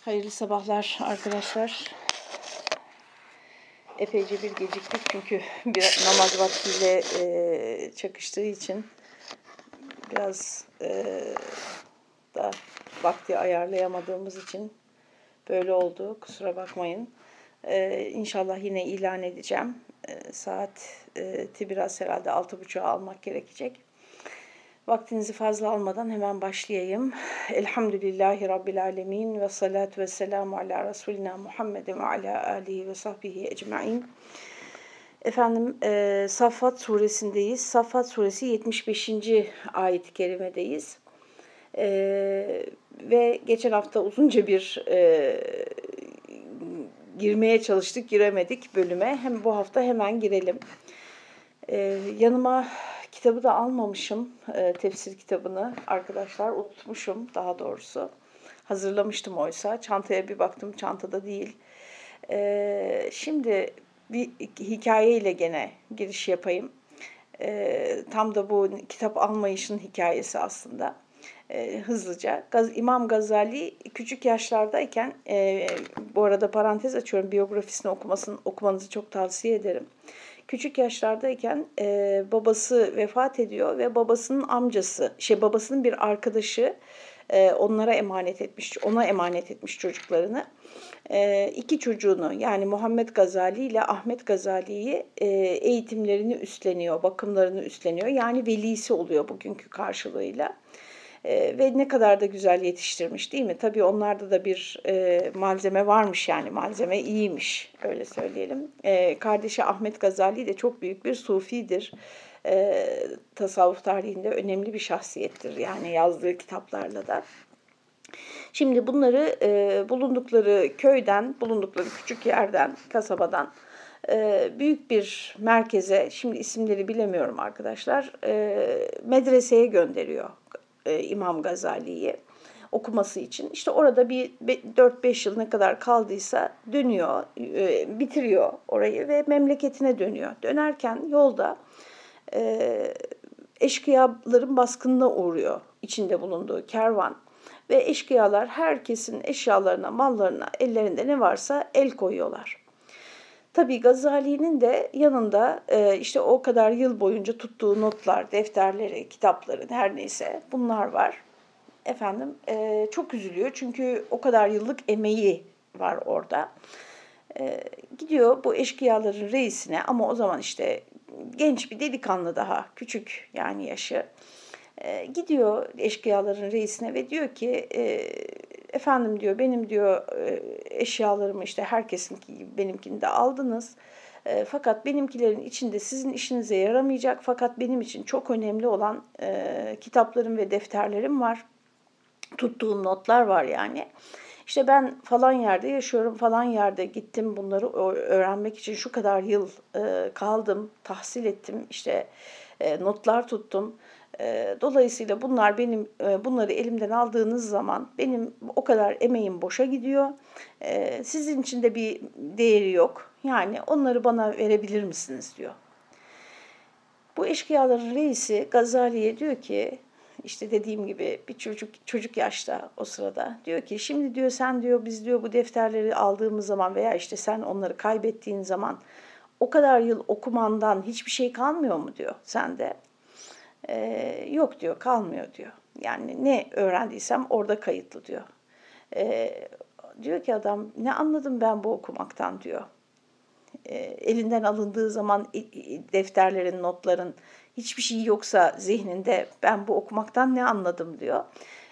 Hayırlı sabahlar arkadaşlar. Epeyce bir geciktik çünkü bir namaz vaktiyle e, çakıştığı için biraz e, da vakti ayarlayamadığımız için böyle oldu. Kusura bakmayın. E, inşallah yine ilan edeceğim. E, saat e, biraz herhalde altı buçuğa almak gerekecek. Vaktinizi fazla almadan hemen başlayayım. Elhamdülillahi Rabbil Alemin ve salatu ve selamu ala Resulina Muhammedin ve ala alihi ve sahbihi ecma'in. Efendim e, Saffat suresindeyiz. Saffat suresi 75. ayet-i kerimedeyiz. E, ve geçen hafta uzunca bir e, girmeye çalıştık, giremedik bölüme. Hem bu hafta hemen girelim. E, yanıma Kitabı da almamışım, e, tefsir kitabını arkadaşlar. Unutmuşum daha doğrusu. Hazırlamıştım oysa. Çantaya bir baktım, çantada değil. E, şimdi bir hikayeyle gene giriş yapayım. E, tam da bu kitap almayışın hikayesi aslında. E, hızlıca. Gaz, İmam Gazali küçük yaşlardayken, e, bu arada parantez açıyorum, biyografisini okumasını, okumanızı çok tavsiye ederim küçük yaşlardayken e, babası vefat ediyor ve babasının amcası, şey babasının bir arkadaşı e, onlara emanet etmiş, ona emanet etmiş çocuklarını. E, iki çocuğunu yani Muhammed Gazali ile Ahmet Gazali'yi e, eğitimlerini üstleniyor, bakımlarını üstleniyor. Yani velisi oluyor bugünkü karşılığıyla. E, ve ne kadar da güzel yetiştirmiş değil mi? Tabii onlarda da bir e, malzeme varmış yani malzeme iyiymiş öyle söyleyelim. E, kardeşi Ahmet Gazali de çok büyük bir sufidir. E, tasavvuf tarihinde önemli bir şahsiyettir yani yazdığı kitaplarla da. Şimdi bunları e, bulundukları köyden, bulundukları küçük yerden, kasabadan e, büyük bir merkeze, şimdi isimleri bilemiyorum arkadaşlar, e, medreseye gönderiyor e, İmam Gazali'yi okuması için. İşte orada bir 4-5 yıl ne kadar kaldıysa dönüyor, e, bitiriyor orayı ve memleketine dönüyor. Dönerken yolda e, eşkıyaların baskınına uğruyor içinde bulunduğu kervan. Ve eşkıyalar herkesin eşyalarına, mallarına, ellerinde ne varsa el koyuyorlar. Tabii Gazali'nin de yanında e, işte o kadar yıl boyunca tuttuğu notlar, defterleri, kitapları her neyse bunlar var. Efendim e, çok üzülüyor çünkü o kadar yıllık emeği var orada. E, gidiyor bu eşkıyaların reisine ama o zaman işte genç bir delikanlı daha, küçük yani yaşı. E, gidiyor eşkıyaların reisine ve diyor ki e, efendim diyor benim diyor e, eşyalarımı işte herkesinki gibi benimkini de aldınız. E, fakat benimkilerin içinde sizin işinize yaramayacak fakat benim için çok önemli olan e, kitaplarım ve defterlerim var. Tuttuğum notlar var yani. İşte ben falan yerde yaşıyorum, falan yerde gittim bunları öğrenmek için şu kadar yıl e, kaldım, tahsil ettim, işte e, notlar tuttum. Dolayısıyla bunlar benim bunları elimden aldığınız zaman benim o kadar emeğim boşa gidiyor. Sizin için de bir değeri yok. Yani onları bana verebilir misiniz diyor. Bu eşkıyaların reisi Gazali'ye diyor ki işte dediğim gibi bir çocuk çocuk yaşta o sırada diyor ki şimdi diyor sen diyor biz diyor bu defterleri aldığımız zaman veya işte sen onları kaybettiğin zaman o kadar yıl okumandan hiçbir şey kalmıyor mu diyor sende. E, yok diyor, kalmıyor diyor. Yani ne öğrendiysem orada kayıtlı diyor. E, diyor ki adam ne anladım ben bu okumaktan diyor. E, elinden alındığı zaman defterlerin, notların hiçbir şey yoksa zihninde ben bu okumaktan ne anladım diyor.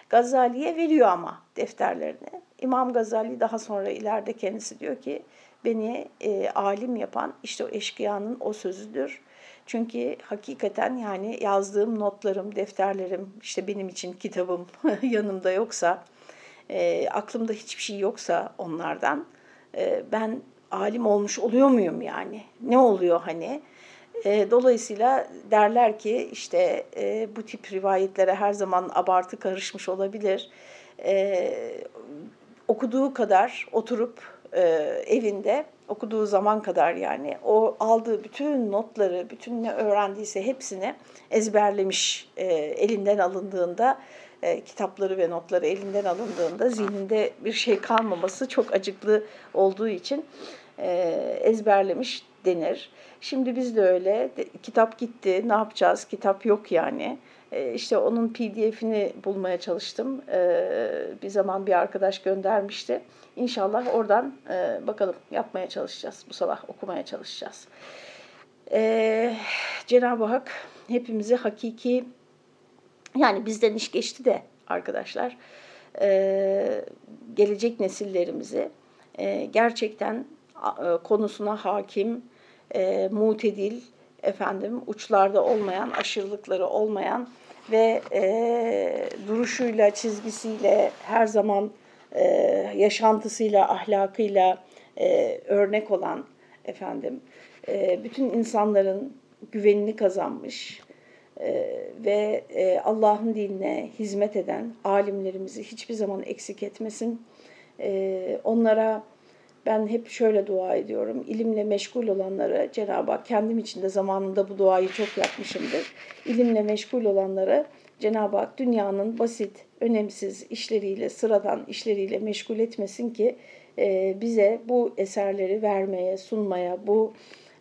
Gazali'ye veriyor ama defterlerini. İmam Gazali daha sonra ileride kendisi diyor ki beni e, alim yapan işte o eşkıyanın o sözüdür. Çünkü hakikaten yani yazdığım notlarım, defterlerim, işte benim için kitabım yanımda yoksa, e, aklımda hiçbir şey yoksa onlardan e, ben alim olmuş oluyor muyum yani? Ne oluyor hani? E, dolayısıyla derler ki işte e, bu tip rivayetlere her zaman abartı karışmış olabilir. E, okuduğu kadar oturup e, evinde okuduğu zaman kadar yani o aldığı bütün notları, bütün ne öğrendiyse hepsini ezberlemiş e, elinden alındığında e, kitapları ve notları elinden alındığında zihninde bir şey kalmaması çok acıklı olduğu için e, ezberlemiş denir. Şimdi biz de öyle. Kitap gitti, ne yapacağız? Kitap yok yani. E, işte onun pdf'ini bulmaya çalıştım. E, bir zaman bir arkadaş göndermişti. İnşallah oradan e, bakalım yapmaya çalışacağız. Bu sabah okumaya çalışacağız. Cenab-ı Hak hepimizi hakiki yani bizden iş geçti de arkadaşlar gelecek nesillerimizi gerçekten konusuna hakim, e, mutedil, efendim uçlarda olmayan, aşırılıkları olmayan ve e, duruşuyla, çizgisiyle, her zaman e, yaşantısıyla, ahlakıyla e, örnek olan efendim e, bütün insanların güvenini kazanmış e, ve e, Allah'ın dinine hizmet eden alimlerimizi hiçbir zaman eksik etmesin. E, onlara ben hep şöyle dua ediyorum. İlimle meşgul olanları Cenab-ı Hak kendim için de zamanında bu duayı çok yapmışımdır. İlimle meşgul olanları Cenab-ı Hak dünyanın basit, önemsiz işleriyle, sıradan işleriyle meşgul etmesin ki e, bize bu eserleri vermeye, sunmaya, bu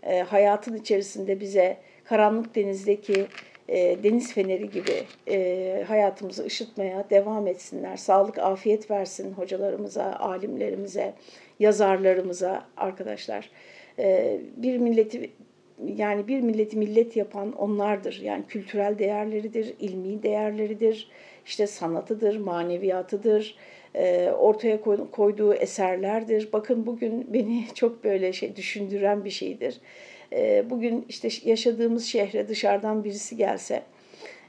e, hayatın içerisinde bize karanlık denizdeki e, deniz feneri gibi hayatımızı ışıtmaya devam etsinler. Sağlık, afiyet versin hocalarımıza, alimlerimize, yazarlarımıza arkadaşlar. E, bir milleti yani bir milleti millet yapan onlardır. Yani kültürel değerleridir, ilmi değerleridir, işte sanatıdır, maneviyatıdır, e, ortaya koyduğu eserlerdir. Bakın bugün beni çok böyle şey düşündüren bir şeydir. E, bugün işte yaşadığımız şehre dışarıdan birisi gelse,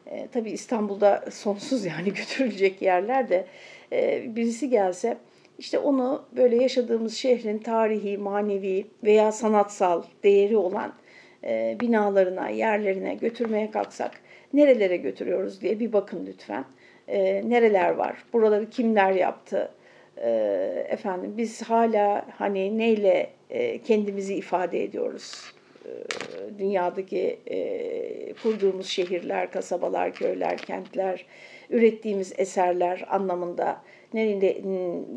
e, tabii İstanbul'da sonsuz yani götürülecek yerler de birisi gelse, işte onu böyle yaşadığımız şehrin tarihi, manevi veya sanatsal değeri olan binalarına, yerlerine götürmeye kalksak nerelere götürüyoruz diye bir bakın lütfen. nereler var? Buraları kimler yaptı? efendim biz hala hani neyle kendimizi ifade ediyoruz? dünyadaki e, kurduğumuz şehirler, kasabalar, köyler, kentler, ürettiğimiz eserler anlamında neyle,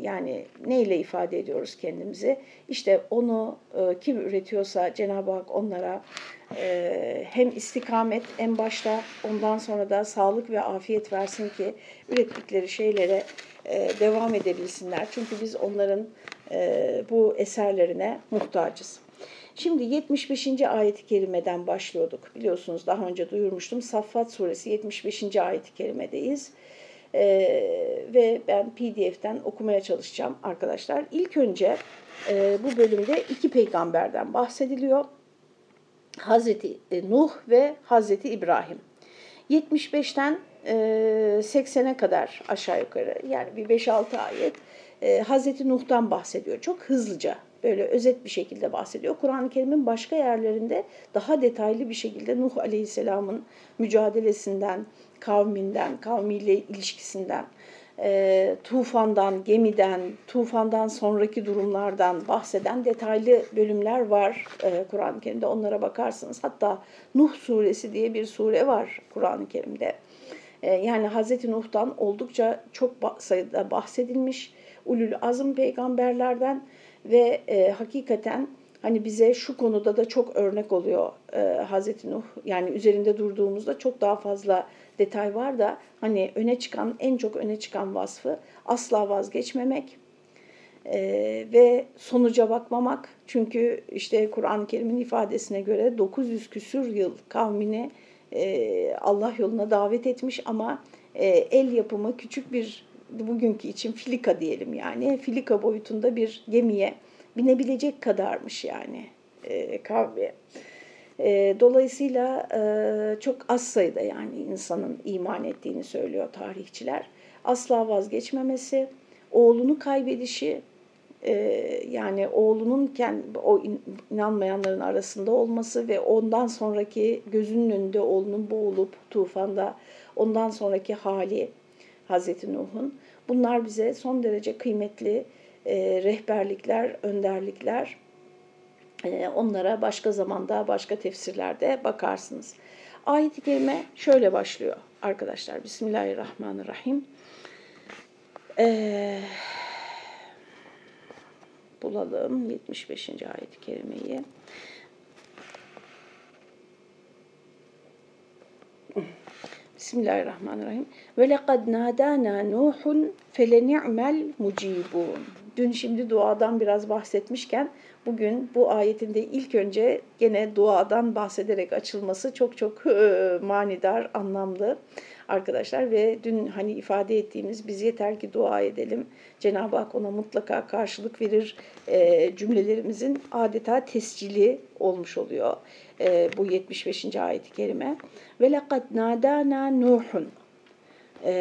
yani neyle ifade ediyoruz kendimizi? İşte onu e, kim üretiyorsa Cenab-ı Hak onlara e, hem istikamet en başta ondan sonra da sağlık ve afiyet versin ki ürettikleri şeylere e, devam edebilsinler. Çünkü biz onların e, bu eserlerine muhtacız. Şimdi 75. ayet-i kerimeden başlıyorduk. Biliyorsunuz daha önce duyurmuştum. Saffat suresi 75. ayet-i kerimedeyiz. Ee, ve ben pdf'den okumaya çalışacağım arkadaşlar. İlk önce e, bu bölümde iki peygamberden bahsediliyor. Hazreti e, Nuh ve Hazreti İbrahim. 75'ten e, 80'e kadar aşağı yukarı yani bir 5-6 ayet e, Hazreti Nuh'tan bahsediyor. Çok hızlıca böyle özet bir şekilde bahsediyor. Kur'an-ı Kerim'in başka yerlerinde daha detaylı bir şekilde Nuh Aleyhisselam'ın mücadelesinden, kavminden, kavmiyle ilişkisinden, e, tufandan, gemiden, tufandan sonraki durumlardan bahseden detaylı bölümler var e, Kur'an-ı Kerim'de. Onlara bakarsınız. Hatta Nuh suresi diye bir sure var Kur'an-ı Kerim'de. E, yani Hazreti Nuh'tan oldukça çok sayıda bahsedilmiş. Ulul azım peygamberlerden ve e, hakikaten hani bize şu konuda da çok örnek oluyor e, Hazreti Nuh. Yani üzerinde durduğumuzda çok daha fazla detay var da hani öne çıkan en çok öne çıkan vasfı asla vazgeçmemek e, ve sonuca bakmamak. Çünkü işte Kur'an-ı Kerim'in ifadesine göre 900 küsür yıl kavmini e, Allah yoluna davet etmiş ama e, el yapımı küçük bir bugünkü için filika diyelim yani filika boyutunda bir gemiye binebilecek kadarmış yani e, kavmi. E, dolayısıyla e, çok az sayıda yani insanın iman ettiğini söylüyor tarihçiler. Asla vazgeçmemesi, oğlunu kaybedişi, e, yani oğlunun kendi, o inanmayanların arasında olması ve ondan sonraki gözünün önünde oğlunun boğulup tufanda ondan sonraki hali Hazreti Nuh'un. Bunlar bize son derece kıymetli e, rehberlikler, önderlikler. E, onlara başka zamanda, başka tefsirlerde bakarsınız. Ayet-i Kerime şöyle başlıyor. arkadaşlar. Bismillahirrahmanirrahim. Ee, bulalım 75. ayet-i kerimeyi. Bismillahirrahmanirrahim. Ve lekad nadana Nuhun feleni'mel mucibun. Dün şimdi duadan biraz bahsetmişken bugün bu ayetin de ilk önce gene duadan bahsederek açılması çok çok manidar, anlamlı arkadaşlar ve dün hani ifade ettiğimiz biz yeter ki dua edelim. Cenab-ı Hak ona mutlaka karşılık verir e, cümlelerimizin adeta tescili olmuş oluyor. E, bu 75. ayet-i kerime. Ve lekad nadana Nuhun. E,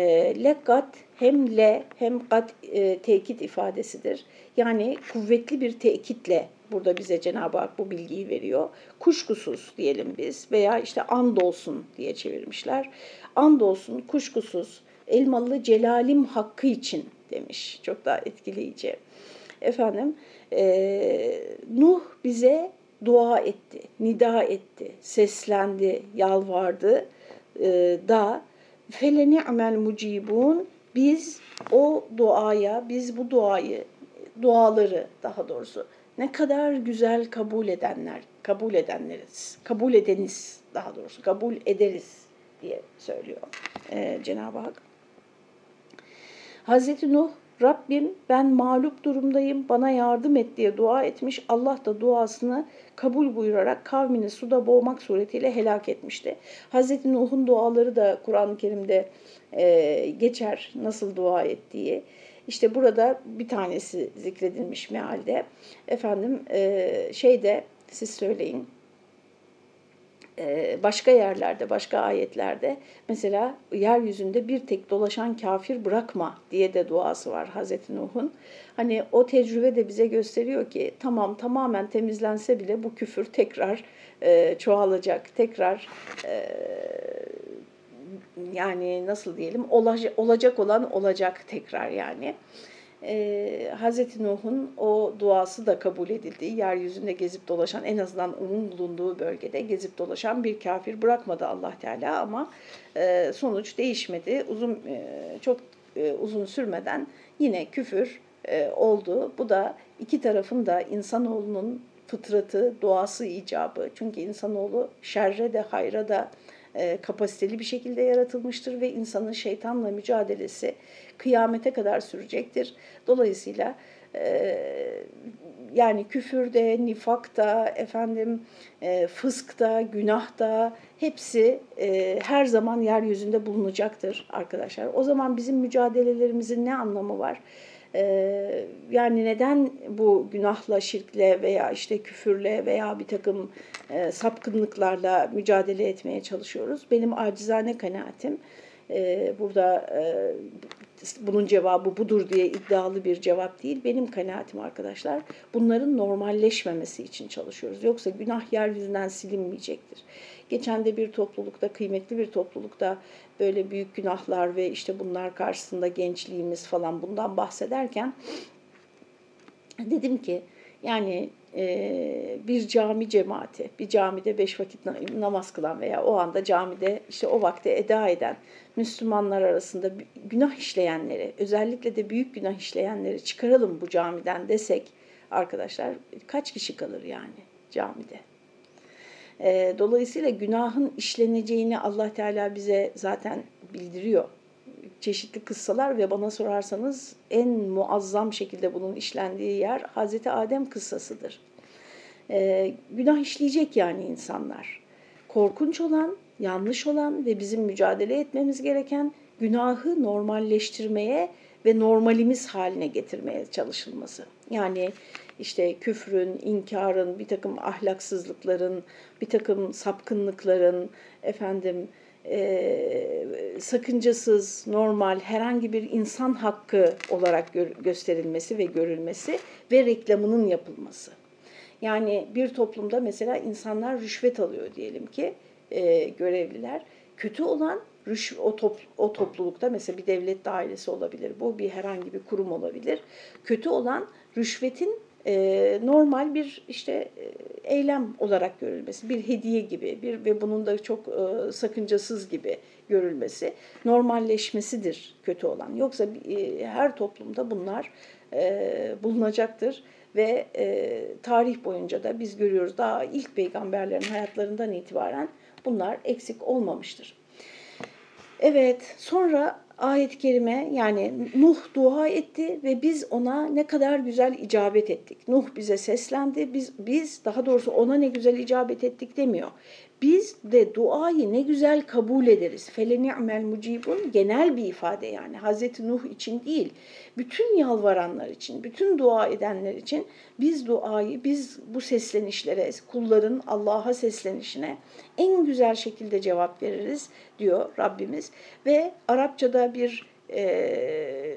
lekad hem le hem kat e, tekit ifadesidir. Yani kuvvetli bir tekitle burada bize Cenab-ı Hak bu bilgiyi veriyor. Kuşkusuz diyelim biz veya işte andolsun diye çevirmişler. Andolsun kuşkusuz elmalı celalim hakkı için demiş. Çok daha etkileyici. Efendim e, Nuh bize dua etti, nida etti, seslendi, yalvardı e, da feleni amel mucibun biz o duaya, biz bu duayı, duaları daha doğrusu ne kadar güzel kabul edenler, kabul edenleriz, kabul edeniz daha doğrusu, kabul ederiz diye söylüyor e, Cenab-ı Hak. Hazreti Nuh, Rabbim ben mağlup durumdayım, bana yardım et diye dua etmiş. Allah da duasını kabul buyurarak kavmini suda boğmak suretiyle helak etmişti. Hazreti Nuh'un duaları da Kur'an-ı Kerim'de e, geçer nasıl dua ettiği. İşte burada bir tanesi zikredilmiş mealde. Efendim e, şeyde siz söyleyin başka yerlerde, başka ayetlerde mesela yeryüzünde bir tek dolaşan kafir bırakma diye de duası var Hazreti Nuh'un. Hani o tecrübe de bize gösteriyor ki tamam tamamen temizlense bile bu küfür tekrar e, çoğalacak, tekrar e, yani nasıl diyelim olacak olan olacak tekrar yani. Ee, Hazreti Nuh'un o duası da kabul edildi. Yeryüzünde gezip dolaşan en azından onun bulunduğu bölgede gezip dolaşan bir kafir bırakmadı Allah Teala ama e, sonuç değişmedi. Uzun e, çok e, uzun sürmeden yine küfür e, oldu. Bu da iki tarafın da insanoğlunun fıtratı, doğası icabı. Çünkü insanoğlu şerre de hayra da e, kapasiteli bir şekilde yaratılmıştır ve insanın şeytanla mücadelesi kıyamete kadar sürecektir. Dolayısıyla e, yani küfürde, nifakta, efendim e, fıskta, günahta hepsi e, her zaman yeryüzünde bulunacaktır arkadaşlar. O zaman bizim mücadelelerimizin ne anlamı var? Ee, yani neden bu günahla, şirkle veya işte küfürle veya bir takım e, sapkınlıklarla mücadele etmeye çalışıyoruz? Benim acizane kanaatim e, burada e, bunun cevabı budur diye iddialı bir cevap değil. Benim kanaatim arkadaşlar bunların normalleşmemesi için çalışıyoruz. Yoksa günah yeryüzünden silinmeyecektir. Geçen de bir toplulukta, kıymetli bir toplulukta böyle büyük günahlar ve işte bunlar karşısında gençliğimiz falan bundan bahsederken dedim ki yani e, bir cami cemaati, bir camide beş vakit namaz kılan veya o anda camide işte o vakte eda eden Müslümanlar arasında günah işleyenleri, özellikle de büyük günah işleyenleri çıkaralım bu camiden desek arkadaşlar kaç kişi kalır yani camide? E, dolayısıyla günahın işleneceğini Allah Teala bize zaten bildiriyor. Çeşitli kıssalar ve bana sorarsanız en muazzam şekilde bunun işlendiği yer Hazreti Adem kıssasıdır. E, günah işleyecek yani insanlar. Korkunç olan, yanlış olan ve bizim mücadele etmemiz gereken günahı normalleştirmeye ve normalimiz haline getirmeye çalışılması. Yani işte küfrün, inkarın, bir takım ahlaksızlıkların, bir takım sapkınlıkların, efendim e, sakıncasız, normal, herhangi bir insan hakkı olarak gö gösterilmesi ve görülmesi ve reklamının yapılması. Yani bir toplumda mesela insanlar rüşvet alıyor diyelim ki e, görevliler. Kötü olan rüş o, top, o toplulukta mesela bir devlet dairesi olabilir, bu bir herhangi bir kurum olabilir. Kötü olan rüşvetin e, normal bir işte e, eylem olarak görülmesi, bir hediye gibi bir ve bunun da çok e, sakıncasız gibi görülmesi, normalleşmesidir kötü olan. Yoksa e, her toplumda bunlar e, bulunacaktır ve e, tarih boyunca da biz görüyoruz daha ilk peygamberlerin hayatlarından itibaren bunlar eksik olmamıştır. Evet, sonra ayet-i kerime yani Nuh dua etti ve biz ona ne kadar güzel icabet ettik. Nuh bize seslendi, biz, biz daha doğrusu ona ne güzel icabet ettik demiyor. Biz de duayı ne güzel kabul ederiz. Fele ni'mel mucibun genel bir ifade yani. Hazreti Nuh için değil, bütün yalvaranlar için, bütün dua edenler için biz duayı, biz bu seslenişlere, kulların Allah'a seslenişine en güzel şekilde cevap veririz diyor Rabbimiz. Ve Arapçada bir e,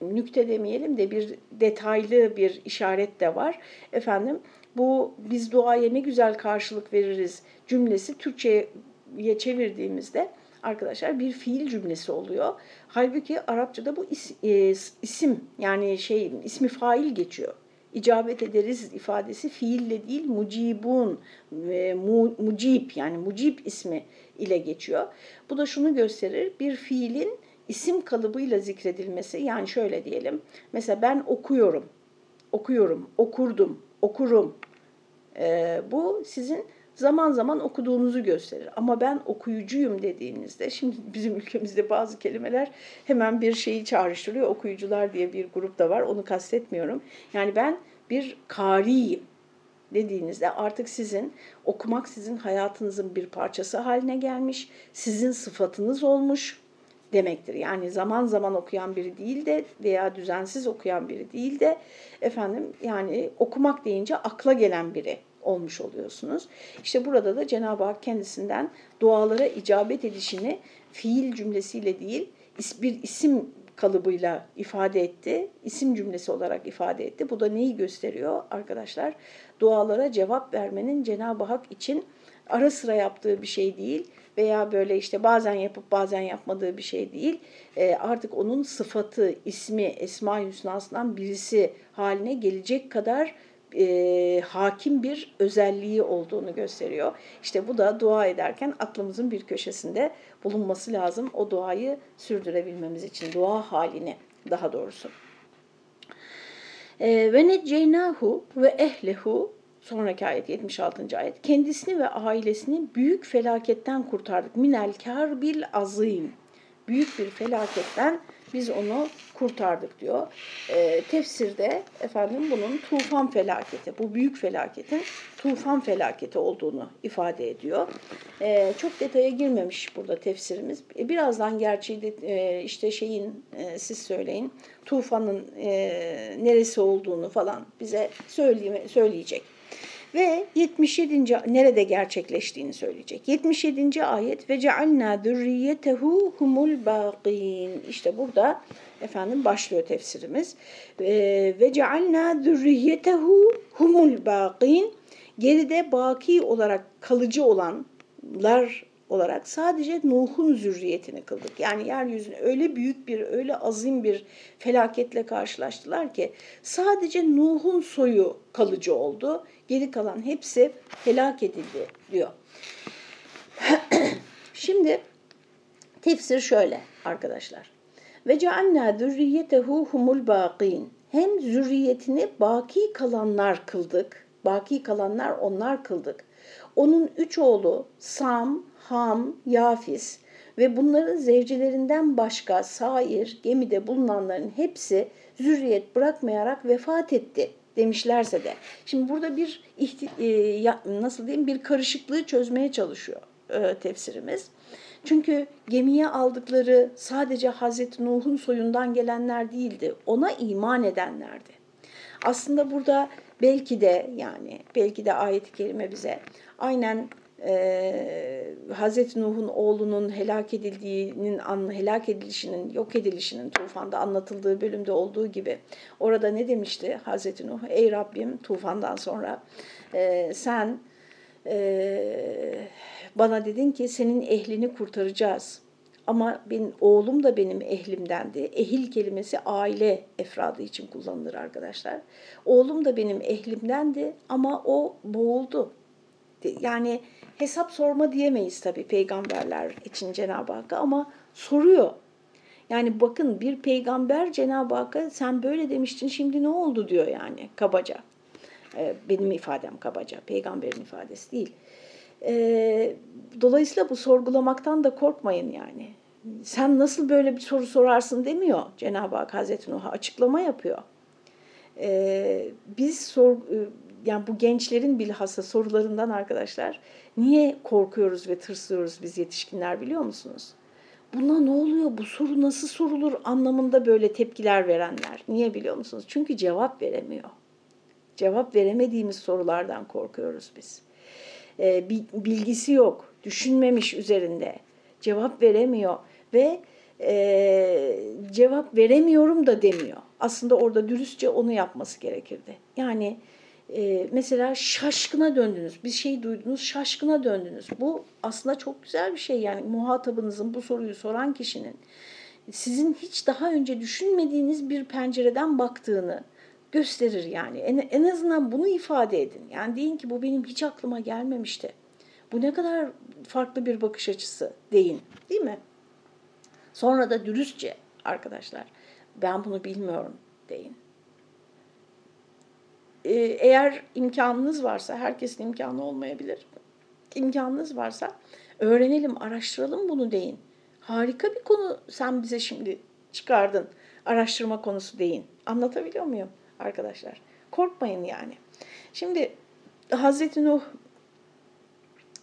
nükte demeyelim de bir detaylı bir işaret de var. Efendim bu biz duaya ne güzel karşılık veririz cümlesi Türkçe'ye çevirdiğimizde arkadaşlar bir fiil cümlesi oluyor. Halbuki Arapçada bu is, e, isim yani şey ismi fail geçiyor. İcabet ederiz ifadesi fiille değil mucibun ve mu, mucib yani mucib ismi ile geçiyor. Bu da şunu gösterir bir fiilin isim kalıbıyla zikredilmesi yani şöyle diyelim mesela ben okuyorum, okuyorum, okurdum, okurum. Ee, bu sizin zaman zaman okuduğunuzu gösterir. Ama ben okuyucuyum dediğinizde, şimdi bizim ülkemizde bazı kelimeler hemen bir şeyi çağrıştırıyor. Okuyucular diye bir grup da var, onu kastetmiyorum. Yani ben bir kariyim dediğinizde artık sizin okumak sizin hayatınızın bir parçası haline gelmiş, sizin sıfatınız olmuş demektir. Yani zaman zaman okuyan biri değil de veya düzensiz okuyan biri değil de efendim yani okumak deyince akla gelen biri olmuş oluyorsunuz. İşte burada da Cenab-ı Hak kendisinden dualara icabet edişini fiil cümlesiyle değil bir isim kalıbıyla ifade etti. İsim cümlesi olarak ifade etti. Bu da neyi gösteriyor arkadaşlar? Dualara cevap vermenin Cenab-ı Hak için ara sıra yaptığı bir şey değil veya böyle işte bazen yapıp bazen yapmadığı bir şey değil. E, artık onun sıfatı, ismi, Esma-i Hüsna'sından birisi haline gelecek kadar e, hakim bir özelliği olduğunu gösteriyor. İşte bu da dua ederken aklımızın bir köşesinde bulunması lazım. O duayı sürdürebilmemiz için, dua halini daha doğrusu. E, ve neceynahu ve ehlehu sonraki ayet 76. ayet kendisini ve ailesini büyük felaketten kurtardık. Minel karbil azim. Büyük bir felaketten biz onu kurtardık diyor. E, tefsirde efendim bunun tufan felaketi, bu büyük felaketin tufan felaketi olduğunu ifade ediyor. E, çok detaya girmemiş burada tefsirimiz. E, birazdan gerçi de, e, işte şeyin e, siz söyleyin tufanın e, neresi olduğunu falan bize söyleye, söyleyecek. Ve 77. nerede gerçekleştiğini söyleyecek. 77. ayet ve cealna zürriyetehu humul baqin. İşte burada efendim başlıyor tefsirimiz. Ve cealna zürriyetehu humul baqin. Geride baki olarak kalıcı olanlar olarak sadece Nuh'un zürriyetini kıldık. Yani yeryüzüne öyle büyük bir, öyle azim bir felaketle karşılaştılar ki sadece Nuh'un soyu kalıcı oldu. Geri kalan hepsi helak edildi diyor. Şimdi tefsir şöyle arkadaşlar. Ve cealna zürriyetehu humul baqin. Hem zürriyetini baki kalanlar kıldık. Baki kalanlar onlar kıldık. Onun üç oğlu Sam, Ham, Yafis ve bunların zevcilerinden başka sair gemide bulunanların hepsi zürriyet bırakmayarak vefat etti demişlerse de. Şimdi burada bir e, nasıl diyeyim bir karışıklığı çözmeye çalışıyor e, tefsirimiz. Çünkü gemiye aldıkları sadece Hazreti Nuh'un soyundan gelenler değildi. Ona iman edenlerdi. Aslında burada belki de yani belki de ayet-i kerime bize aynen e, Hazreti Nuh'un oğlunun helak edildiğinin helak edilişinin yok edilişinin tufanda anlatıldığı bölümde olduğu gibi orada ne demişti Hazreti Nuh ey Rabbim tufandan sonra e, sen e, bana dedin ki senin ehlini kurtaracağız Ama benim oğlum da benim ehlimdendi. Ehil kelimesi aile efradı için kullanılır arkadaşlar. Oğlum da benim ehlimdendi ama o boğuldu. Yani hesap sorma diyemeyiz tabii peygamberler için Cenab-ı Hakk'a ama soruyor. Yani bakın bir peygamber Cenab-ı Hakk'a sen böyle demiştin şimdi ne oldu diyor yani kabaca. Ee, benim ifadem kabaca, peygamberin ifadesi değil. Ee, dolayısıyla bu sorgulamaktan da korkmayın yani. Sen nasıl böyle bir soru sorarsın demiyor Cenab-ı Hak Hazreti Nuh'a açıklama yapıyor. Ee, biz sor, yani bu gençlerin bilhassa sorularından arkadaşlar niye korkuyoruz ve tırsıyoruz biz yetişkinler biliyor musunuz? Buna ne oluyor, bu soru nasıl sorulur anlamında böyle tepkiler verenler. Niye biliyor musunuz? Çünkü cevap veremiyor. Cevap veremediğimiz sorulardan korkuyoruz biz. Ee, bilgisi yok, düşünmemiş üzerinde, cevap veremiyor ve e, cevap veremiyorum da demiyor. Aslında orada dürüstçe onu yapması gerekirdi. Yani e, mesela şaşkına döndünüz, bir şey duydunuz, şaşkına döndünüz. Bu aslında çok güzel bir şey yani muhatabınızın bu soruyu soran kişinin sizin hiç daha önce düşünmediğiniz bir pencereden baktığını gösterir yani. En, en azından bunu ifade edin. Yani deyin ki bu benim hiç aklıma gelmemişti. Bu ne kadar farklı bir bakış açısı deyin değil mi? Sonra da dürüstçe arkadaşlar ben bunu bilmiyorum deyin. Ee, eğer imkanınız varsa, herkesin imkanı olmayabilir. İmkanınız varsa öğrenelim, araştıralım bunu deyin. Harika bir konu sen bize şimdi çıkardın. Araştırma konusu deyin. Anlatabiliyor muyum arkadaşlar? Korkmayın yani. Şimdi Hazreti Nuh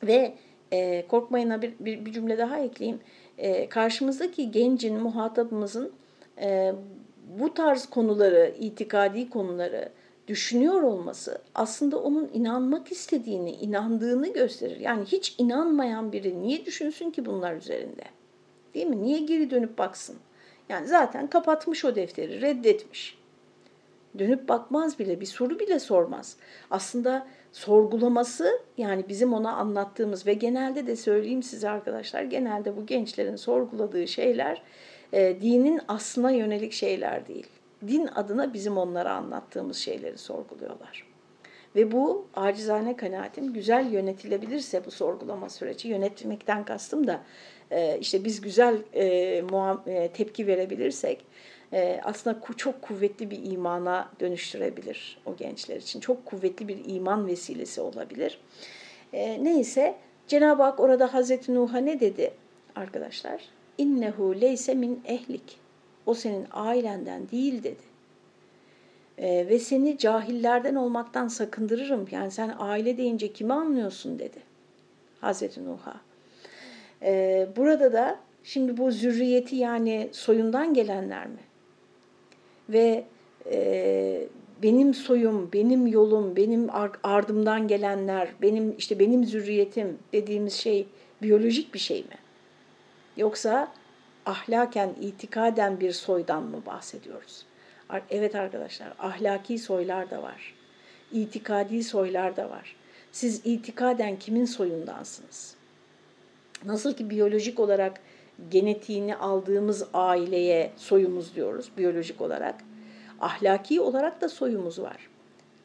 ve e, korkmayına bir, bir, bir cümle daha ekleyeyim. E, karşımızdaki gencin, muhatabımızın e, bu tarz konuları, itikadi konuları düşünüyor olması aslında onun inanmak istediğini, inandığını gösterir. Yani hiç inanmayan biri niye düşünsün ki bunlar üzerinde? Değil mi? Niye geri dönüp baksın? Yani zaten kapatmış o defteri, reddetmiş. Dönüp bakmaz bile, bir soru bile sormaz. Aslında sorgulaması yani bizim ona anlattığımız ve genelde de söyleyeyim size arkadaşlar, genelde bu gençlerin sorguladığı şeyler e, dinin aslına yönelik şeyler değil din adına bizim onlara anlattığımız şeyleri sorguluyorlar. Ve bu acizane kanaatim güzel yönetilebilirse bu sorgulama süreci, yönetmekten kastım da e, işte biz güzel e, e, tepki verebilirsek aslında çok kuvvetli bir imana dönüştürebilir o gençler için. Çok kuvvetli bir iman vesilesi olabilir. Neyse Cenab-ı Hak orada Hazreti Nuh'a ne dedi arkadaşlar? İnnehu leyse min ehlik. O senin ailenden değil dedi. E, ve seni cahillerden olmaktan sakındırırım. Yani sen aile deyince kimi anlıyorsun dedi Hazreti Nuh'a. E, burada da şimdi bu zürriyeti yani soyundan gelenler mi? Ve e, benim soyum, benim yolum, benim ardımdan gelenler, benim işte benim zürriyetim dediğimiz şey biyolojik bir şey mi? Yoksa ahlaken, itikaden bir soydan mı bahsediyoruz? Evet arkadaşlar, ahlaki soylar da var. İtikadi soylar da var. Siz itikaden kimin soyundansınız? Nasıl ki biyolojik olarak genetiğini aldığımız aileye soyumuz diyoruz biyolojik olarak. Ahlaki olarak da soyumuz var.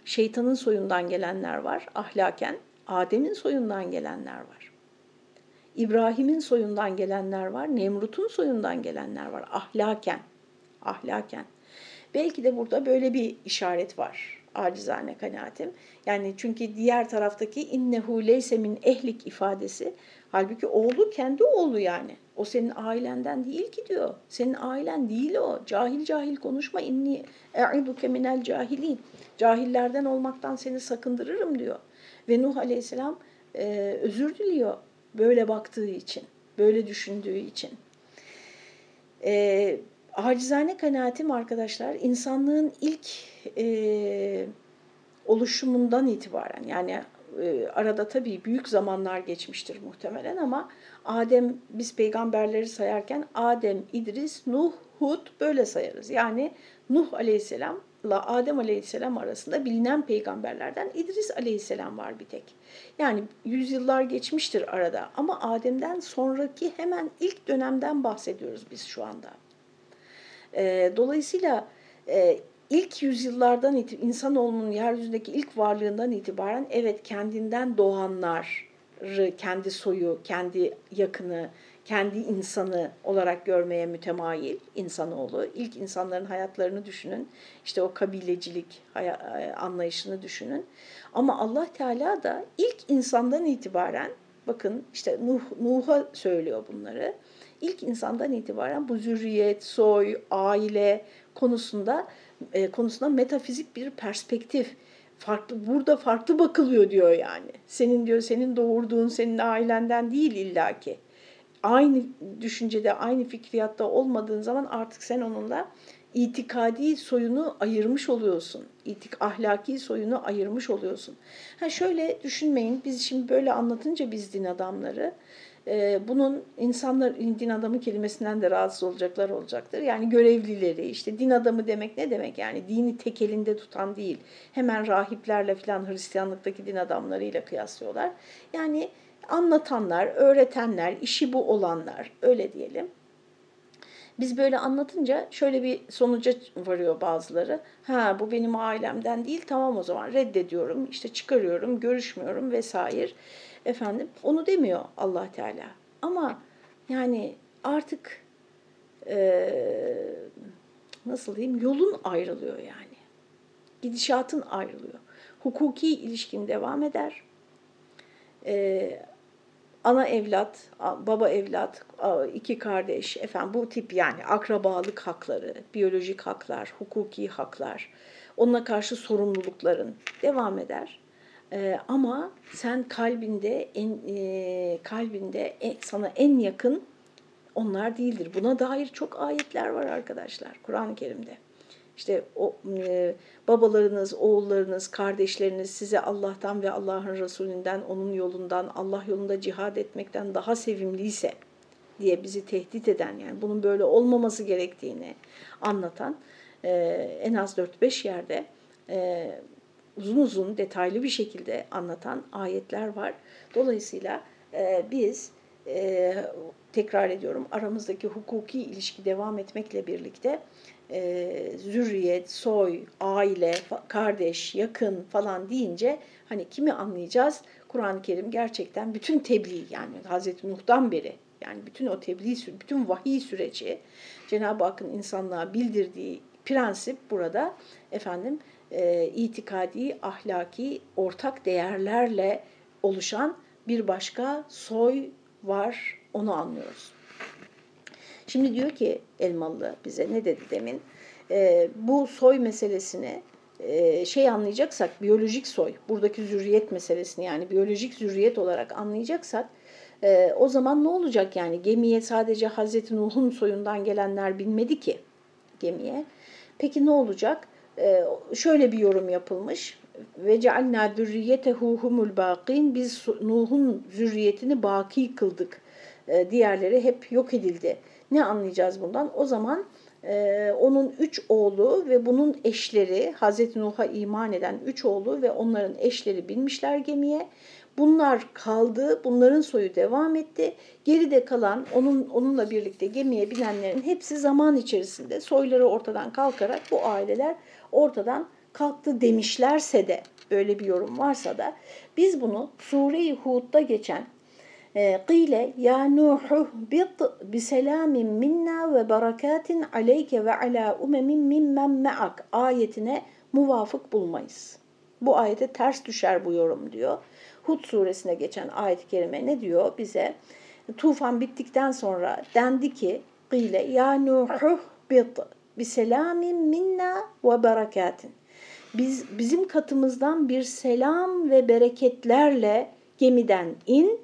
Şeytanın soyundan gelenler var ahlaken, Adem'in soyundan gelenler var. İbrahim'in soyundan gelenler var, Nemrut'un soyundan gelenler var ahlaken. Ahlaken. Belki de burada böyle bir işaret var acizane kanaatim. Yani çünkü diğer taraftaki innehu leyse min ehlik ifadesi halbuki oğlu kendi oğlu yani. O senin ailenden değil ki diyor. Senin ailen değil o. Cahil cahil konuşma. İnni e'iduke minel cahilin. Cahillerden olmaktan seni sakındırırım diyor. Ve Nuh aleyhisselam e, özür diliyor böyle baktığı için, böyle düşündüğü için. E, acizane kanaatim arkadaşlar insanlığın ilk e, oluşumundan itibaren yani e, arada tabii büyük zamanlar geçmiştir muhtemelen ama Adem biz peygamberleri sayarken Adem, İdris, Nuh, Hud böyle sayarız. Yani Nuh aleyhisselam Nuh'la Adem Aleyhisselam arasında bilinen peygamberlerden İdris Aleyhisselam var bir tek. Yani yüzyıllar geçmiştir arada ama Adem'den sonraki hemen ilk dönemden bahsediyoruz biz şu anda. E, dolayısıyla e, ilk yüzyıllardan insanoğlunun yeryüzündeki ilk varlığından itibaren evet kendinden doğanları, kendi soyu, kendi yakını, kendi insanı olarak görmeye mütemayil insanoğlu. İlk insanların hayatlarını düşünün. İşte o kabilecilik e, anlayışını düşünün. Ama Allah Teala da ilk insandan itibaren bakın işte Nuh, Nuh'a söylüyor bunları. İlk insandan itibaren bu zürriyet, soy, aile konusunda e, konusunda metafizik bir perspektif farklı burada farklı bakılıyor diyor yani. Senin diyor senin doğurduğun senin ailenden değil illaki aynı düşüncede, aynı fikriyatta olmadığın zaman artık sen onunla itikadi soyunu ayırmış oluyorsun. İtik ahlaki soyunu ayırmış oluyorsun. Ha şöyle düşünmeyin. Biz şimdi böyle anlatınca biz din adamları e, bunun insanlar din adamı kelimesinden de rahatsız olacaklar olacaktır. Yani görevlileri işte din adamı demek ne demek? Yani dini tek elinde tutan değil. Hemen rahiplerle falan Hristiyanlıktaki din adamlarıyla kıyaslıyorlar. Yani anlatanlar, öğretenler, işi bu olanlar öyle diyelim. Biz böyle anlatınca şöyle bir sonuca varıyor bazıları. Ha bu benim ailemden değil tamam o zaman reddediyorum, işte çıkarıyorum, görüşmüyorum vesaire. Efendim onu demiyor allah Teala. Ama yani artık e, nasıl diyeyim yolun ayrılıyor yani. Gidişatın ayrılıyor. Hukuki ilişkin devam eder. E, ana evlat, baba evlat, iki kardeş, efendim bu tip yani akrabalık hakları, biyolojik haklar, hukuki haklar, onunla karşı sorumlulukların devam eder. Ee, ama sen kalbinde en e, kalbinde en, sana en yakın onlar değildir. Buna dair çok ayetler var arkadaşlar Kur'an-ı Kerim'de. İşte o e, babalarınız, oğullarınız, kardeşleriniz size Allah'tan ve Allah'ın Resulünden, onun yolundan, Allah yolunda cihad etmekten daha sevimliyse diye bizi tehdit eden yani bunun böyle olmaması gerektiğini anlatan e, en az 4-5 yerde e, uzun uzun detaylı bir şekilde anlatan ayetler var. Dolayısıyla e, biz e, tekrar ediyorum aramızdaki hukuki ilişki devam etmekle birlikte e, zürriyet, soy, aile, kardeş, yakın falan deyince hani kimi anlayacağız? Kur'an-ı Kerim gerçekten bütün tebliğ yani Hazreti Nuh'dan beri yani bütün o tebliğ, bütün vahiy süreci Cenab-ı Hakk'ın insanlığa bildirdiği prensip burada efendim e, itikadi, ahlaki, ortak değerlerle oluşan bir başka soy var onu anlıyoruz. Şimdi diyor ki Elmalı bize ne dedi demin? E, bu soy meselesini e, şey anlayacaksak biyolojik soy, buradaki zürriyet meselesini yani biyolojik zürriyet olarak anlayacaksak e, o zaman ne olacak yani gemiye sadece Hazreti Nuh'un soyundan gelenler binmedi ki gemiye. Peki ne olacak? E, şöyle bir yorum yapılmış. Ve cealna zürriyetehu humul baqin biz Nuh'un zürriyetini baki kıldık. E, diğerleri hep yok edildi ne anlayacağız bundan? O zaman e, onun üç oğlu ve bunun eşleri, Hazreti Nuh'a iman eden üç oğlu ve onların eşleri binmişler gemiye. Bunlar kaldı, bunların soyu devam etti. Geride kalan onun onunla birlikte gemiye binenlerin hepsi zaman içerisinde soyları ortadan kalkarak bu aileler ortadan kalktı demişlerse de böyle bir yorum varsa da biz bunu Sure-i Hud'da geçen Ya Nuhu bit bi selamin minna ve berekatin aleyke ve ala umemin mimmen ayetine muvafık bulmayız. Bu ayete ters düşer bu yorum diyor. Hud suresine geçen ayet-i kerime ne diyor bize? Tufan bittikten sonra dendi ki qile ya Nuhu bit bi selamin minna ve berekatin. Biz bizim katımızdan bir selam ve bereketlerle gemiden in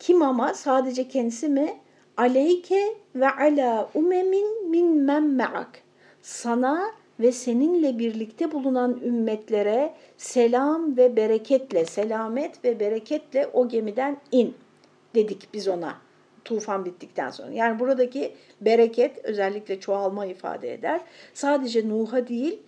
kim ama sadece kendisi mi? Aleyke ve ala umemin min memme'ak. Sana ve seninle birlikte bulunan ümmetlere selam ve bereketle, selamet ve bereketle o gemiden in dedik biz ona tufan bittikten sonra. Yani buradaki bereket özellikle çoğalma ifade eder. Sadece Nuh'a değil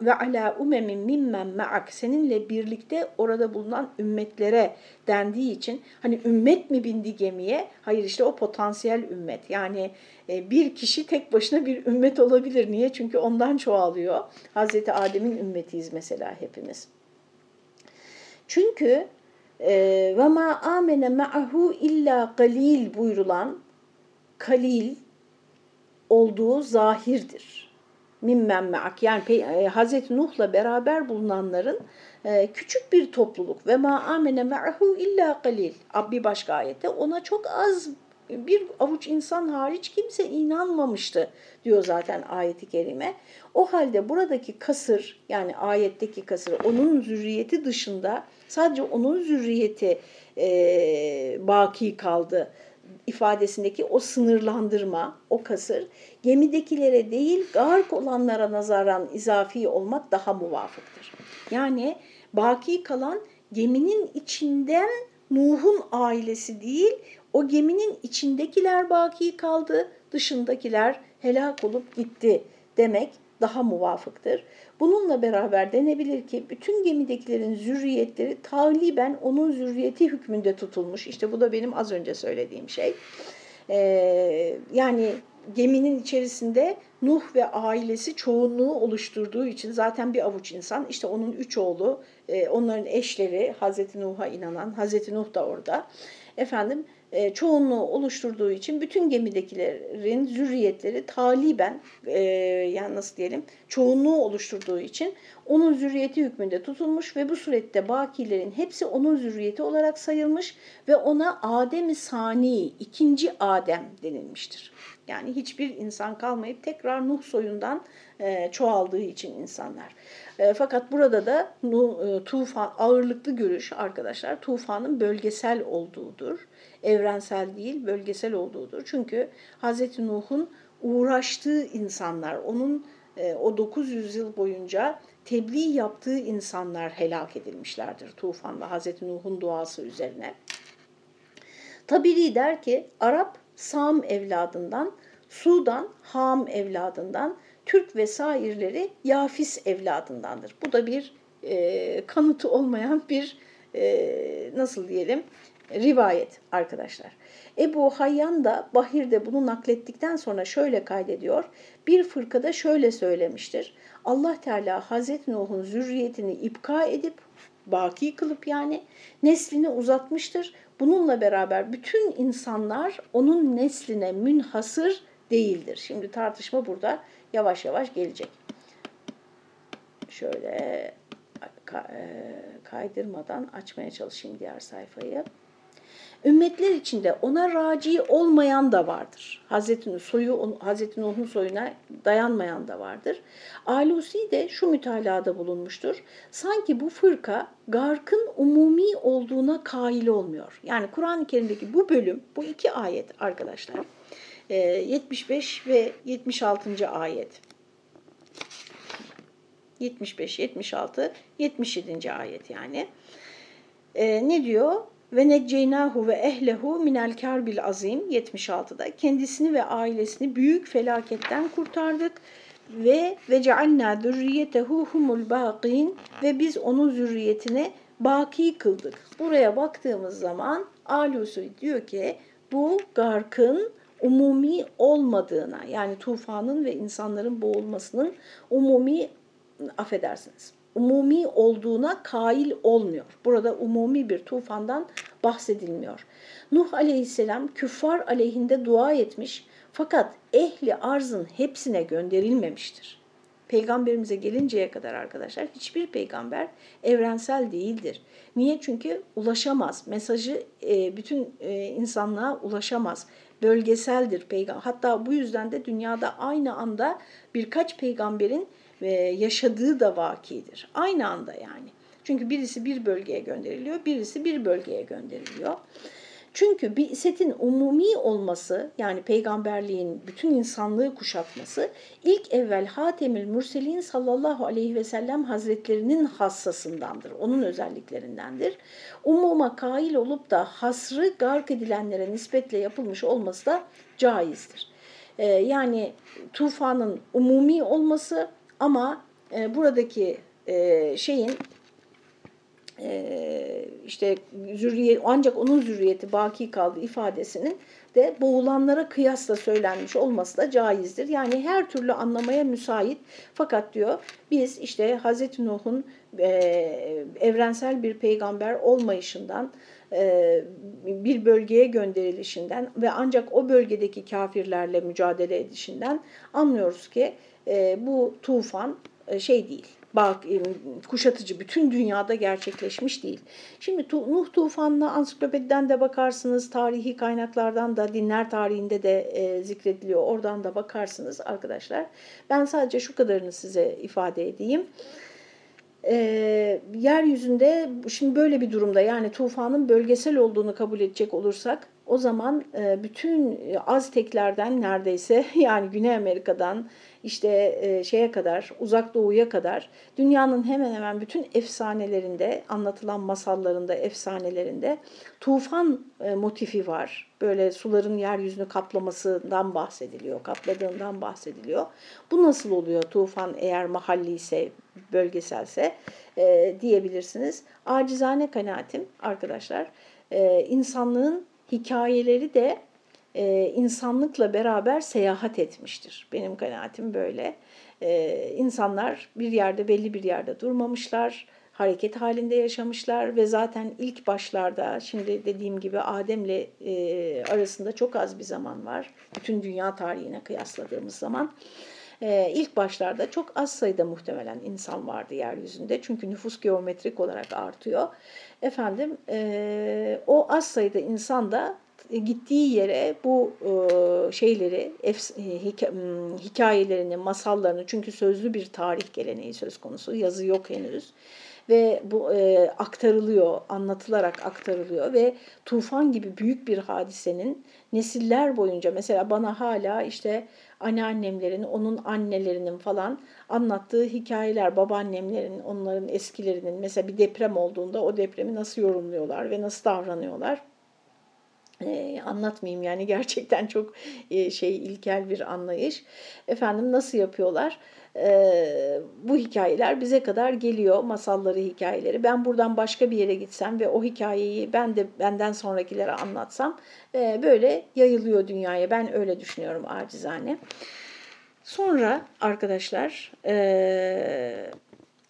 ve ala umemin mimmen ma'ak seninle birlikte orada bulunan ümmetlere dendiği için hani ümmet mi bindi gemiye? Hayır işte o potansiyel ümmet. Yani e, bir kişi tek başına bir ümmet olabilir. Niye? Çünkü ondan çoğalıyor. Hazreti Adem'in ümmetiyiz mesela hepimiz. Çünkü e, ve ma amene ma'ahu illa galil buyurulan kalil olduğu zahirdir. Mimmen me'ak yani e, Hazreti Nuh'la beraber bulunanların e, küçük bir topluluk ve ma amene me'ahu illa galil. Bir başka ayette ona çok az bir avuç insan hariç kimse inanmamıştı diyor zaten ayeti kerime. O halde buradaki kasır yani ayetteki kasır onun zürriyeti dışında sadece onun zürriyeti e, baki kaldı ifadesindeki o sınırlandırma, o kasır gemidekilere değil gark olanlara nazaran izafi olmak daha muvafıktır. Yani baki kalan geminin içinden Nuh'un ailesi değil, o geminin içindekiler baki kaldı, dışındakiler helak olup gitti demek daha muvafıktır. Bununla beraber denebilir ki bütün gemidekilerin zürriyetleri taliben onun zürriyeti hükmünde tutulmuş. İşte bu da benim az önce söylediğim şey. Ee, yani geminin içerisinde Nuh ve ailesi çoğunluğu oluşturduğu için zaten bir avuç insan işte onun üç oğlu, e, onların eşleri Hazreti Nuh'a inanan, Hazreti Nuh da orada. Efendim e, çoğunluğu oluşturduğu için bütün gemidekilerin zürriyetleri taliben e, yani nasıl diyelim çoğunluğu oluşturduğu için onun zürriyeti hükmünde tutulmuş ve bu surette bakilerin hepsi onun zürriyeti olarak sayılmış ve ona Adem-i Sani, ikinci Adem denilmiştir. Yani hiçbir insan kalmayıp tekrar Nuh soyundan e, çoğaldığı için insanlar. E, fakat burada da e, tufan ağırlıklı görüş arkadaşlar tufanın bölgesel olduğudur. Evrensel değil, bölgesel olduğudur. Çünkü Hz. Nuh'un uğraştığı insanlar, onun e, o 900 yıl boyunca tebliğ yaptığı insanlar helak edilmişlerdir tufanla Hz. Nuh'un duası üzerine. Tabiri der ki Arap Sam evladından, Sudan Ham evladından, Türk vesairleri Yafis evladındandır. Bu da bir e, kanıtı olmayan bir e, nasıl diyelim rivayet arkadaşlar. Ebu Hayyan da Bahir'de bunu naklettikten sonra şöyle kaydediyor. Bir fırkada şöyle söylemiştir. Allah Teala Hazreti Nuh'un zürriyetini ipka edip baki kılıp yani neslini uzatmıştır. Bununla beraber bütün insanlar onun nesline münhasır değildir. Şimdi tartışma burada yavaş yavaş gelecek. Şöyle e, kaydırmadan açmaya çalışayım diğer sayfayı. Ümmetler içinde ona raci olmayan da vardır. Hazreti soyu Hazreti Nuh'un soyuna dayanmayan da vardır. Alusi de şu mütalada bulunmuştur. Sanki bu fırka garkın umumi olduğuna kail olmuyor. Yani Kur'an-ı Kerim'deki bu bölüm, bu iki ayet arkadaşlar. 75 e, ve 76. ayet. 75, 76, 77. ayet yani. E, ne diyor? Ve necceynahu ve ehlehu minel karbil azim 76'da kendisini ve ailesini büyük felaketten kurtardık ve ve cealna zürriyetehu humul baqin ve biz onun zürriyetine baki kıldık. Buraya baktığımız zaman Alusi diyor ki bu garkın umumi olmadığına yani tufanın ve insanların boğulmasının umumi affedersiniz umumi olduğuna kail olmuyor. Burada umumi bir tufandan bahsedilmiyor. Nuh aleyhisselam küffar aleyhinde dua etmiş fakat ehli arzın hepsine gönderilmemiştir. Peygamberimize gelinceye kadar arkadaşlar hiçbir peygamber evrensel değildir. Niye? Çünkü ulaşamaz. Mesajı e, bütün e, insanlığa ulaşamaz. Bölgeseldir. Hatta bu yüzden de dünyada aynı anda birkaç peygamberin ve yaşadığı da vakidir. Aynı anda yani. Çünkü birisi bir bölgeye gönderiliyor, birisi bir bölgeye gönderiliyor. Çünkü bir isetin umumi olması yani peygamberliğin bütün insanlığı kuşatması ilk evvel Hatemül Mürselin sallallahu aleyhi ve sellem hazretlerinin hassasındandır. Onun özelliklerindendir. Umuma kail olup da hasrı gark edilenlere nispetle yapılmış olması da caizdir. Ee, yani tufanın umumi olması ama e, buradaki e, şeyin işte zürriyet ancak onun zürriyeti baki kaldı ifadesinin de boğulanlara kıyasla söylenmiş olması da caizdir. Yani her türlü anlamaya müsait. Fakat diyor biz işte Hazreti Nuh'un e, evrensel bir peygamber olmayışından, e, bir bölgeye gönderilişinden ve ancak o bölgedeki kafirlerle mücadele edişinden anlıyoruz ki e, bu tufan e, şey değil bak e, kuşatıcı bütün dünyada gerçekleşmiş değil. Şimdi Nuh tufanına ansiklopediden de bakarsınız, tarihi kaynaklardan da, dinler tarihinde de e, zikrediliyor. Oradan da bakarsınız arkadaşlar. Ben sadece şu kadarını size ifade edeyim. E, yeryüzünde şimdi böyle bir durumda yani tufanın bölgesel olduğunu kabul edecek olursak o zaman e, bütün Azteklerden neredeyse yani Güney Amerika'dan işte e, şeye kadar, uzak doğuya kadar dünyanın hemen hemen bütün efsanelerinde, anlatılan masallarında, efsanelerinde tufan e, motifi var. Böyle suların yeryüzünü kaplamasından bahsediliyor, kapladığından bahsediliyor. Bu nasıl oluyor tufan eğer mahalli ise, bölgeselse e, diyebilirsiniz. Acizane kanaatim arkadaşlar, e, insanlığın hikayeleri de e, insanlıkla beraber seyahat etmiştir. Benim kanaatim böyle. E, insanlar bir yerde belli bir yerde durmamışlar, hareket halinde yaşamışlar ve zaten ilk başlarda şimdi dediğim gibi Adem'le e, arasında çok az bir zaman var. Bütün dünya tarihine kıyasladığımız zaman. Ee, ilk başlarda çok az sayıda muhtemelen insan vardı yeryüzünde. Çünkü nüfus geometrik olarak artıyor. Efendim e, o az sayıda insan da gittiği yere bu e, şeyleri, e, hikayelerini, masallarını çünkü sözlü bir tarih geleneği söz konusu, yazı yok henüz ve bu e, aktarılıyor, anlatılarak aktarılıyor ve tufan gibi büyük bir hadisenin nesiller boyunca mesela bana hala işte anneannemlerin, onun annelerinin falan anlattığı hikayeler, babaannemlerin, onların eskilerinin mesela bir deprem olduğunda o depremi nasıl yorumluyorlar ve nasıl davranıyorlar ee, anlatmayayım yani gerçekten çok e, şey ilkel bir anlayış. Efendim nasıl yapıyorlar? Ee, bu hikayeler bize kadar geliyor, masalları, hikayeleri. Ben buradan başka bir yere gitsem ve o hikayeyi ben de benden sonrakilere anlatsam e, böyle yayılıyor dünyaya. Ben öyle düşünüyorum acizane. Sonra arkadaşlar e,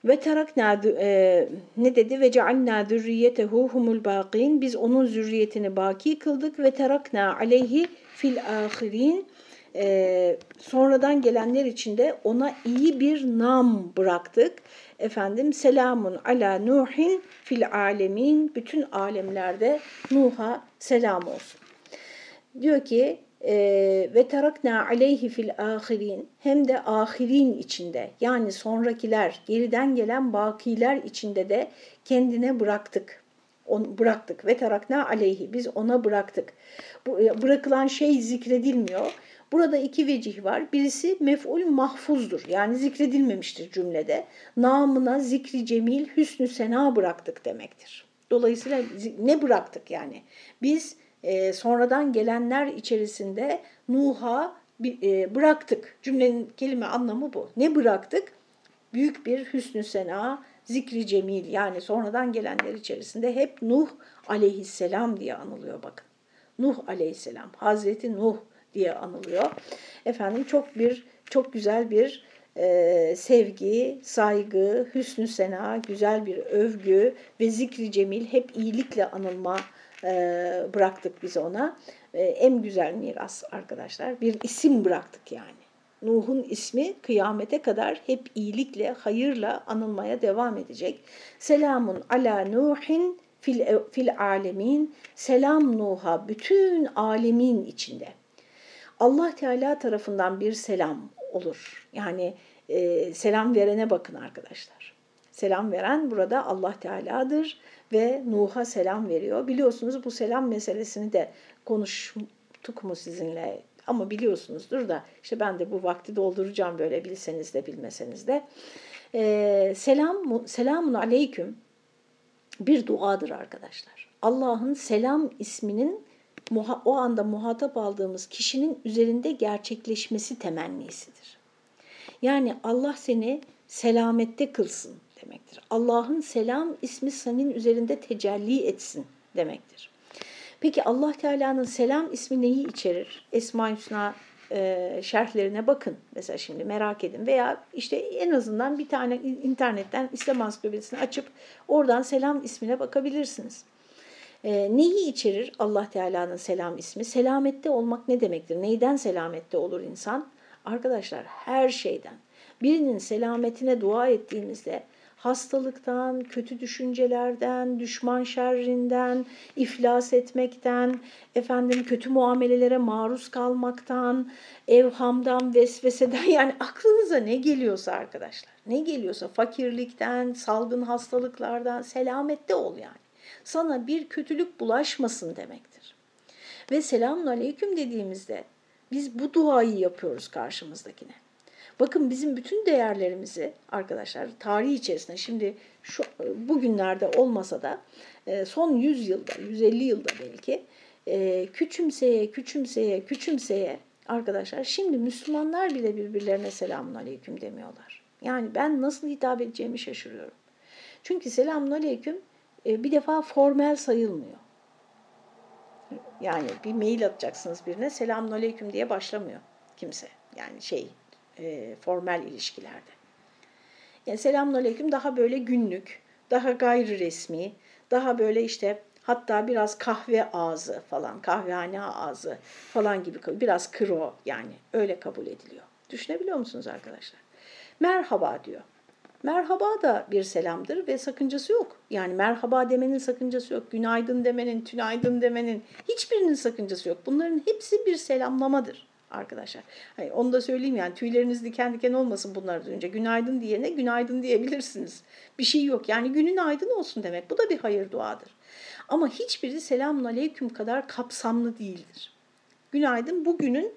ve terakna e, ne dedi? Ve cealna zürriyetehu humul baqin. Biz onun zürriyetini baki kıldık ve terakna aleyhi fil ahirin. E, sonradan gelenler için de ona iyi bir nam bıraktık. Efendim selamun ala Nuhin fil alemin. Bütün alemlerde Nuh'a selam olsun. Diyor ki ve terakna aleyhi fil ahirin hem de ahirin içinde yani sonrakiler geriden gelen bakiler içinde de kendine bıraktık. Onu bıraktık ve terakna aleyhi biz ona bıraktık. Bu, e, bırakılan şey zikredilmiyor. Burada iki vecih var. Birisi mef'ul mahfuzdur. Yani zikredilmemiştir cümlede. Namına zikri cemil hüsnü sena bıraktık demektir. Dolayısıyla ne bıraktık yani? Biz e, sonradan gelenler içerisinde Nuh'a e, bıraktık. Cümlenin kelime anlamı bu. Ne bıraktık? Büyük bir hüsnü sena, zikri cemil yani sonradan gelenler içerisinde hep Nuh aleyhisselam diye anılıyor bakın. Nuh aleyhisselam, Hazreti Nuh diye anılıyor. Efendim çok bir çok güzel bir e, sevgi, saygı, hüsnü sena, güzel bir övgü ve zikri cemil hep iyilikle anılma bıraktık biz ona. E, en güzel miras arkadaşlar. Bir isim bıraktık yani. Nuh'un ismi kıyamete kadar hep iyilikle, hayırla anılmaya devam edecek. Selamun ala Nuhin fil, fil alemin. Selam Nuh'a bütün alemin içinde. Allah Teala tarafından bir selam olur. Yani e, selam verene bakın arkadaşlar. Selam veren burada Allah Teala'dır ve Nuh'a selam veriyor. Biliyorsunuz bu selam meselesini de konuştuk mu sizinle ama biliyorsunuzdur da işte ben de bu vakti dolduracağım böyle bilseniz de bilmeseniz de. Ee, selam, selamun aleyküm bir duadır arkadaşlar. Allah'ın selam isminin o anda muhatap aldığımız kişinin üzerinde gerçekleşmesi temennisidir. Yani Allah seni selamette kılsın demektir. Allah'ın selam ismi senin üzerinde tecelli etsin demektir. Peki Allah Teala'nın selam ismi neyi içerir? Esma-i Hüsna e, şerhlerine bakın. Mesela şimdi merak edin veya işte en azından bir tane internetten İslam Ansiklopedisini açıp oradan selam ismine bakabilirsiniz. E, neyi içerir Allah Teala'nın selam ismi? Selamette olmak ne demektir? Neyden selamette olur insan? Arkadaşlar her şeyden. Birinin selametine dua ettiğimizde hastalıktan, kötü düşüncelerden, düşman şerrinden, iflas etmekten, efendim kötü muamelelere maruz kalmaktan, evhamdan, vesveseden yani aklınıza ne geliyorsa arkadaşlar, ne geliyorsa fakirlikten, salgın hastalıklardan selamette ol yani. Sana bir kötülük bulaşmasın demektir. Ve selamun aleyküm dediğimizde biz bu duayı yapıyoruz karşımızdakine. Bakın bizim bütün değerlerimizi arkadaşlar tarih içerisinde şimdi şu bugünlerde olmasa da e, son 100 yılda, 150 yılda belki e, küçümseye, küçümseye, küçümseye arkadaşlar şimdi Müslümanlar bile birbirlerine selamun aleyküm demiyorlar. Yani ben nasıl hitap edeceğimi şaşırıyorum. Çünkü selamun aleyküm e, bir defa formel sayılmıyor. Yani bir mail atacaksınız birine selamun aleyküm diye başlamıyor kimse. Yani şey e, formel ilişkilerde. Yani selamünaleyküm daha böyle günlük, daha gayri resmi, daha böyle işte hatta biraz kahve ağzı falan, kahvehane ağzı falan gibi biraz kro yani öyle kabul ediliyor. Düşünebiliyor musunuz arkadaşlar? Merhaba diyor. Merhaba da bir selamdır ve sakıncası yok. Yani merhaba demenin sakıncası yok. Günaydın demenin, tünaydın demenin hiçbirinin sakıncası yok. Bunların hepsi bir selamlamadır arkadaşlar. Hani onu da söyleyeyim yani tüyleriniz diken diken olmasın bunları duyunca. Günaydın diyene günaydın diyebilirsiniz. Bir şey yok. Yani günün aydın olsun demek. Bu da bir hayır duadır. Ama hiçbiri selamun aleyküm kadar kapsamlı değildir. Günaydın bugünün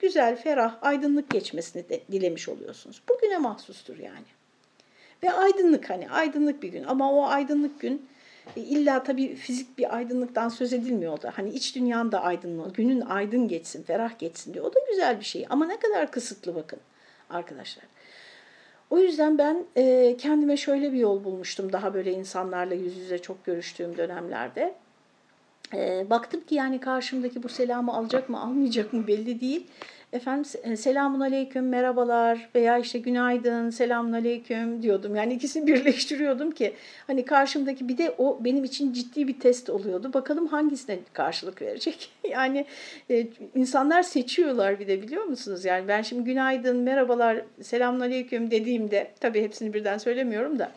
güzel, ferah, aydınlık geçmesini de dilemiş oluyorsunuz. Bugüne mahsustur yani. Ve aydınlık hani aydınlık bir gün ama o aydınlık gün e, illa tabii fizik bir aydınlıktan söz edilmiyor da. Hani iç dünyan da aydınlığı, günün aydın geçsin, ferah geçsin diyor. O da güzel bir şey ama ne kadar kısıtlı bakın arkadaşlar. O yüzden ben e, kendime şöyle bir yol bulmuştum daha böyle insanlarla yüz yüze çok görüştüğüm dönemlerde. E, baktım ki yani karşımdaki bu selamı alacak mı almayacak mı belli değil efendim e, selamun aleyküm, merhabalar veya işte günaydın, selamun aleyküm diyordum. Yani ikisini birleştiriyordum ki hani karşımdaki bir de o benim için ciddi bir test oluyordu. Bakalım hangisine karşılık verecek. yani e, insanlar seçiyorlar bir de biliyor musunuz? Yani ben şimdi günaydın, merhabalar, selamun aleyküm dediğimde tabii hepsini birden söylemiyorum da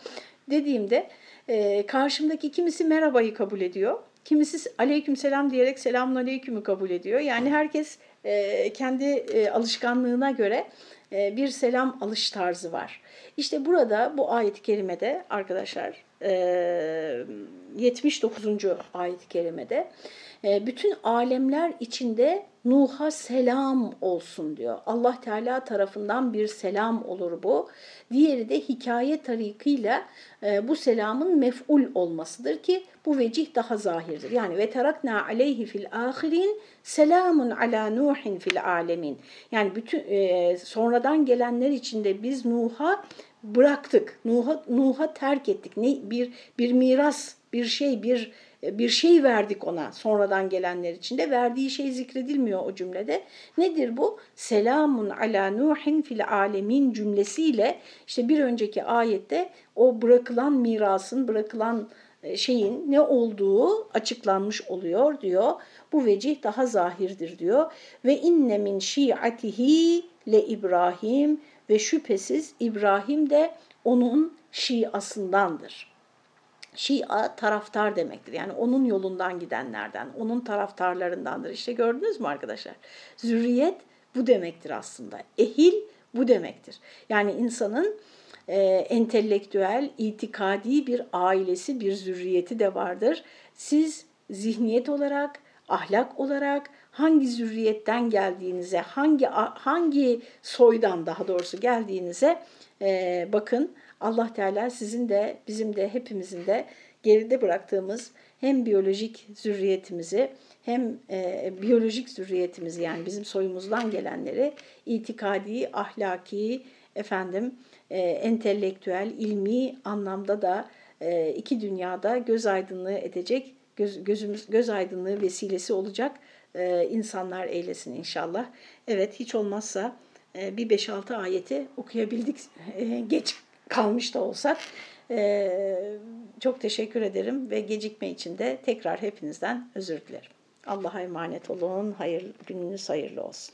dediğimde e, karşımdaki kimisi merhabayı kabul ediyor. Kimisi aleyküm selam diyerek selamun aleykümü kabul ediyor. Yani herkes e, kendi e, alışkanlığına göre e, bir selam alış tarzı var. İşte burada bu ayet-i kerimede arkadaşlar 79. ayet-i kerimede bütün alemler içinde Nuh'a selam olsun diyor. Allah Teala tarafından bir selam olur bu. Diğeri de hikaye tarikıyla bu selamın mef'ul olmasıdır ki bu vecih daha zahirdir. Yani ve terakna aleyhi fil ahirin selamun ala nuhin fil alemin. Yani bütün e, sonradan gelenler içinde biz Nuh'a bıraktık. Nuh'a Nuh'a terk ettik. Ne bir bir miras, bir şey, bir bir şey verdik ona sonradan gelenler içinde. Verdiği şey zikredilmiyor o cümlede. Nedir bu? Selamun ala nuhin fil alemin cümlesiyle işte bir önceki ayette o bırakılan mirasın, bırakılan e, şeyin ne olduğu açıklanmış oluyor diyor. Bu vecih daha zahirdir diyor. Ve inne min şiatihi le İbrahim ve şüphesiz İbrahim de onun şiasındandır. Şia taraftar demektir. Yani onun yolundan gidenlerden, onun taraftarlarındandır. İşte gördünüz mü arkadaşlar? Zürriyet bu demektir aslında. Ehil bu demektir. Yani insanın e, entelektüel, itikadi bir ailesi, bir zürriyeti de vardır. Siz zihniyet olarak, ahlak olarak hangi zürriyetten geldiğinize, hangi hangi soydan daha doğrusu geldiğinize e, bakın. Allah Teala sizin de bizim de hepimizin de geride bıraktığımız hem biyolojik zürriyetimizi hem e, biyolojik zürriyetimizi yani bizim soyumuzdan gelenleri itikadi, ahlaki, efendim e, entelektüel, ilmi anlamda da e, iki dünyada göz aydınlığı edecek, göz, gözümüz göz aydınlığı vesilesi olacak e, insanlar eylesin inşallah. Evet hiç olmazsa e, bir 5-6 ayeti okuyabildik e, geç kalmış da olsak. E, çok teşekkür ederim ve gecikme için de tekrar hepinizden özür dilerim. Allah'a emanet olun. Hayır, gününüz hayırlı olsun.